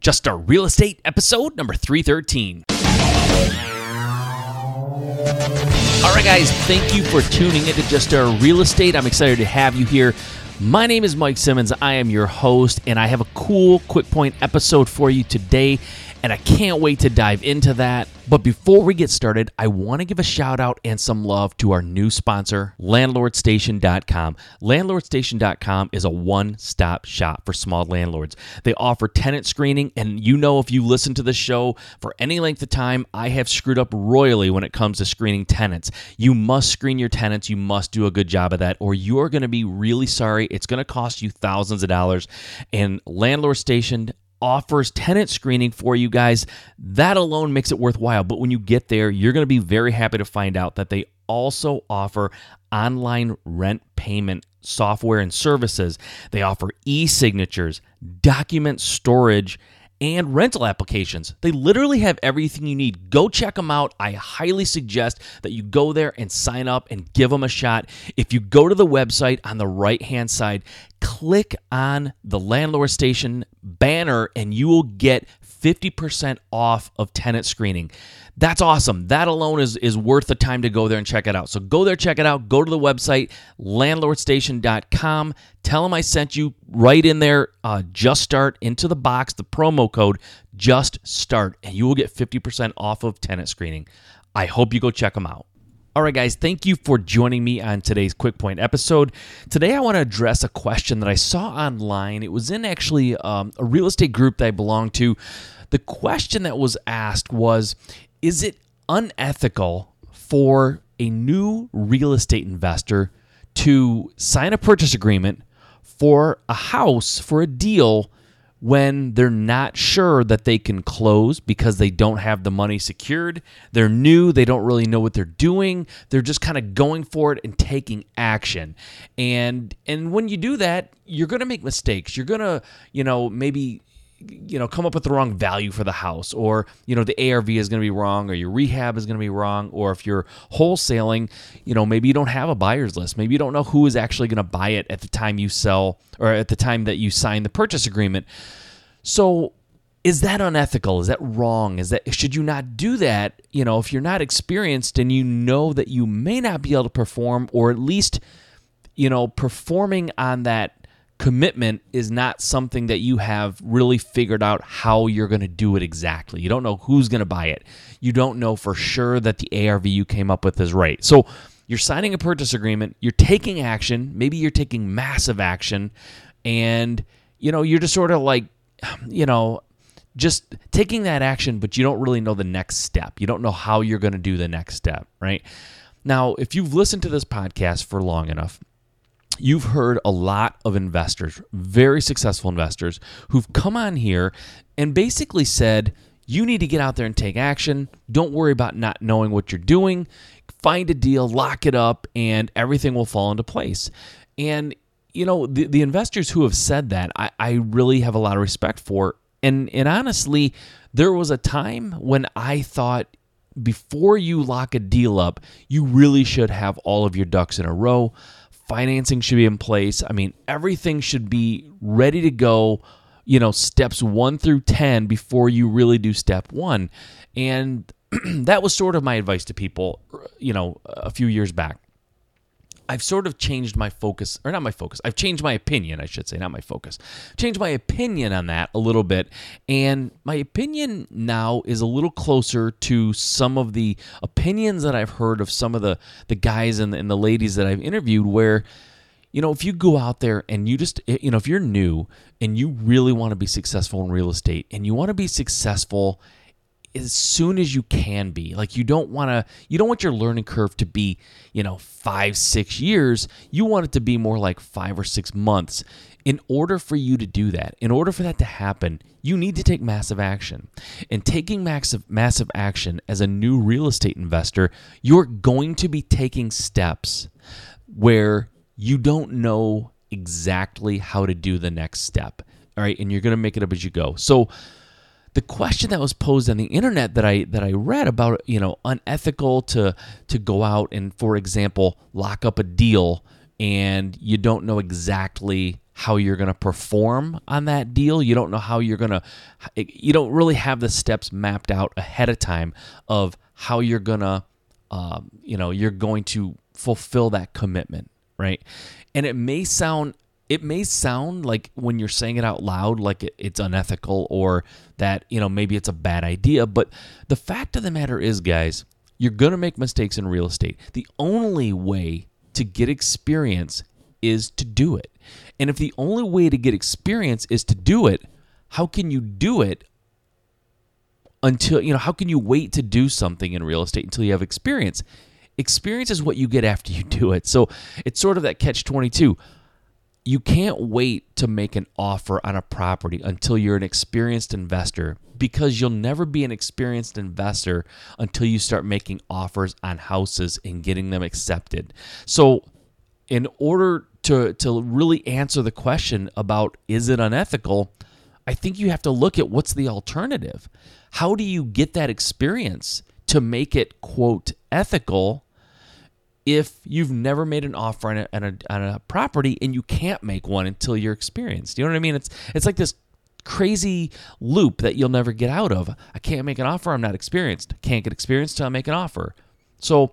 Just Start Real Estate, episode number 313. All right, guys, thank you for tuning into Just Start Real Estate. I'm excited to have you here. My name is Mike Simmons. I am your host, and I have a cool quick point episode for you today and I can't wait to dive into that. But before we get started, I want to give a shout out and some love to our new sponsor, landlordstation.com. Landlordstation.com is a one stop shop for small landlords. They offer tenant screening, and you know, if you listen to the show for any length of time, I have screwed up royally when it comes to screening tenants. You must screen your tenants, you must do a good job of that, or you're going to be really sorry. It's going to cost you thousands of dollars. And Landlord Station offers tenant screening for you guys. That alone makes it worthwhile. But when you get there, you're going to be very happy to find out that they also offer online rent payment software and services. They offer e signatures, document storage, and rental applications. They literally have everything you need. Go check them out. I highly suggest that you go there and sign up and give them a shot. If you go to the website on the right hand side, click on the landlord station banner and you will get 50% off of tenant screening. That's awesome. That alone is, is worth the time to go there and check it out. So go there, check it out. Go to the website, landlordstation.com. Tell them I sent you right in there. Uh, just start into the box, the promo code, just start, and you will get 50% off of tenant screening. I hope you go check them out. All right, guys, thank you for joining me on today's Quick Point episode. Today, I want to address a question that I saw online. It was in actually um, a real estate group that I belong to. The question that was asked was Is it unethical for a new real estate investor to sign a purchase agreement for a house, for a deal? When they're not sure that they can close because they don't have the money secured. They're new, they don't really know what they're doing. They're just kind of going for it and taking action. And and when you do that, you're going to make mistakes. You're going to, you know, maybe you know come up with the wrong value for the house or you know the arv is going to be wrong or your rehab is going to be wrong or if you're wholesaling you know maybe you don't have a buyers list. Maybe you don't know who is actually going to buy it at the time you sell or at the time that you sign the purchase agreement. So is that unethical? Is that wrong? Is that should you not do that? You know if you're not experienced and you know that you may not be able to perform or at least you know performing on that commitment is not something that you have really figured out how you're going to do it exactly. You don't know who's going to buy it. You don't know for sure that the ARV you came up with is right. So you're signing a purchase agreement, you're taking action, maybe you're taking massive action, and you know, you're just sort of like, you know, just taking that action, but you don't really know the next step. You don't know how you're going to do the next step, right? Now, if you've listened to this podcast for long enough, you've heard a lot of investors, very successful investors, who've come on here and basically said, you need to get out there and take action. Don't worry about not knowing what you're doing. Find a deal, lock it up, and everything will fall into place. And, you know, the, the investors who have said that, I, I really have a lot of respect for. And, and honestly, there was a time when I thought before you lock a deal up, you really should have all of your ducks in a row financing should be in place. I mean, everything should be ready to go, you know, steps one through 10 before you really do step one. And that was sort of my advice to people, you know, a few years back. I've sort of changed my focus, or not my focus. I've changed my opinion, I should say, not my focus. Changed my opinion on that a little bit, and my opinion now is a little closer to some of the opinions that I've heard of some of the the guys and the, and the ladies that I've interviewed, where you know, if you go out there and you just, eh, you know, if you're new and you really want to be successful in real estate and you want to be successful as soon as you can be. Like you don't want to you don't want your learning curve to be, you know, 5 6 years. You want it to be more like 5 or 6 months. In order for you to do that, in order for that to happen, you need to take massive action. And taking massive massive action as a new real estate investor, you're going to be taking steps where you don't know exactly how to do the next step. All right, and you're going to make it up as you go. So the question that was posed on the internet that I that I read about you know unethical to to go out and for example lock up a deal and you don't know exactly how you're going to perform on that deal. You don't know how you're going to, you don't really have the steps mapped out ahead of time of how you're going to, um, you know, you're going to fulfill that commitment, right? And it may sound, it may sound like when you're saying it out loud, like it, it's unethical or that, you know, maybe it's a bad idea. But the fact of the matter is, guys, you're going to make mistakes in real estate. The only way to get experience is to do it. And if the only way to get experience is to do it, how can you do it until, you know, how can you wait to do something in real estate until you have experience? Experience is what you get after you do it. So it's sort of that catch 22 you can't wait to make an offer on a property until you're an experienced investor because you'll never be an experienced investor until you start making offers on houses and getting them accepted. So, in order to to really answer the question about is it unethical, I think you have to look at what's the alternative. How do you get that experience to make it quote ethical if you've never made an offer on a, on a, on a property and you can't make one until you're experienced. You know what I mean? It's it's like this crazy loop that you'll never get out of. I can't make an offer, I'm not experienced. Can't get experienced till I make an offer. So,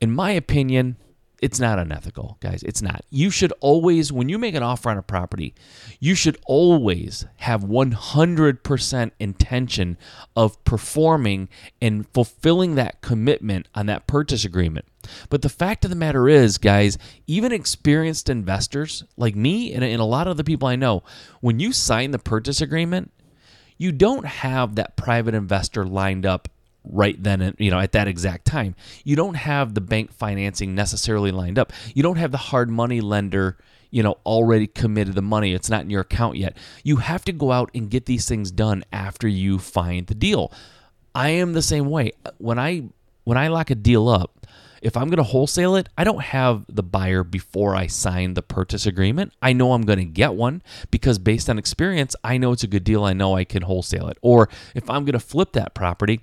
in my opinion, it's not unethical, guys. It's not. You should always, when you make an offer on a property, you should always have 100% intention of performing and fulfilling that commitment on that purchase agreement. But the fact of the matter is, guys, even experienced investors like me and, and a lot of the people I know, when you sign the purchase agreement, you don't have that private investor lined up right then you know at that exact time. You don't have the bank financing necessarily lined up. You don't have the hard money lender you know already committed the money. It's not in your account yet. You have to go out and get these things done after you find the deal. I am the same way. When i when i lock a deal up if i'm going to wholesale it i don't have the buyer before i sign the purchase agreement. I know i'm going to get one because based on experience i know it's a good deal. I know i can wholesale it. Or if i'm going to flip that property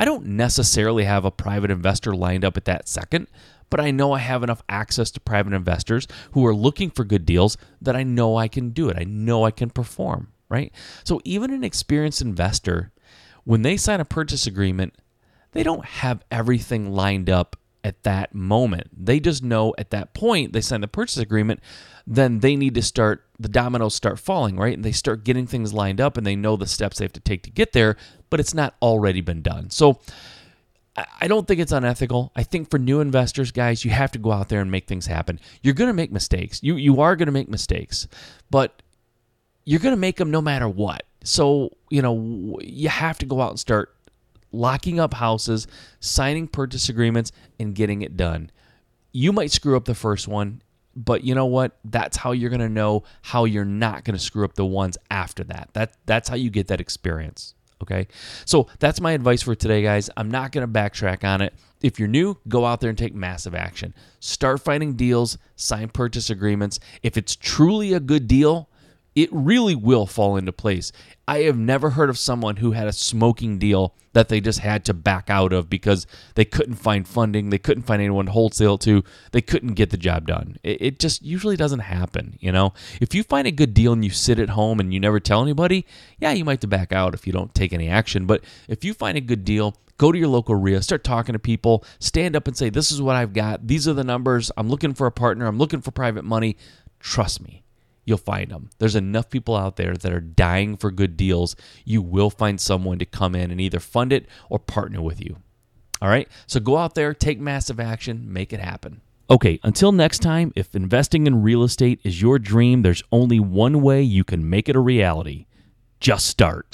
I don't necessarily have a private investor lined up at that second, but I know I have enough access to private investors who are looking for good deals that I know I can do it. I know I can perform, right? So even an experienced investor, when they sign a purchase agreement, they don't have everything lined up at that moment. They just know at that point they sign the purchase agreement, then they need to start the dominoes start falling, right? And they start getting things lined up and they know the steps they have to take to get there, but it's not already been done. So I don't think it's unethical. I think for new investors, guys, you have to go out there and make things happen. You're going to make mistakes. You you are going to make mistakes, but you're going to make them no matter what. So, you know, you have to go out and start locking up houses, signing purchase agreements, and getting it done. You might screw up the first one, but you know what? That's how you're going to know how you're not going to screw up the ones after that. That that's how you get that experience. Okay. So that's my advice for today, guys. I'm not going to backtrack on it. If you're new, go out there and take massive action. Start finding deals, sign purchase agreements. If it's truly a good deal, it really will fall into place. I have never heard of someone who had a smoking deal that they just had to back out of because they couldn't find funding, they couldn't find anyone to wholesale to, they couldn't get the job done. It, it, just usually doesn't happen, you know? If you find a good deal and you sit at home and you never tell anybody, yeah, you might have to back out if you don't take any action. But if you find a good deal, go to your local REIA, start talking to people, stand up and say, This is what I've got. These are the numbers. I'm looking for a partner. I'm looking for private money. Trust me you'll find them. There's enough people out there that are dying for good deals. You will find someone to come in and either fund it or partner with you. All right? So go out there, take massive action, make it happen. Okay, until next time, if investing in real estate is your dream, there's only one way you can make it a reality. Just start.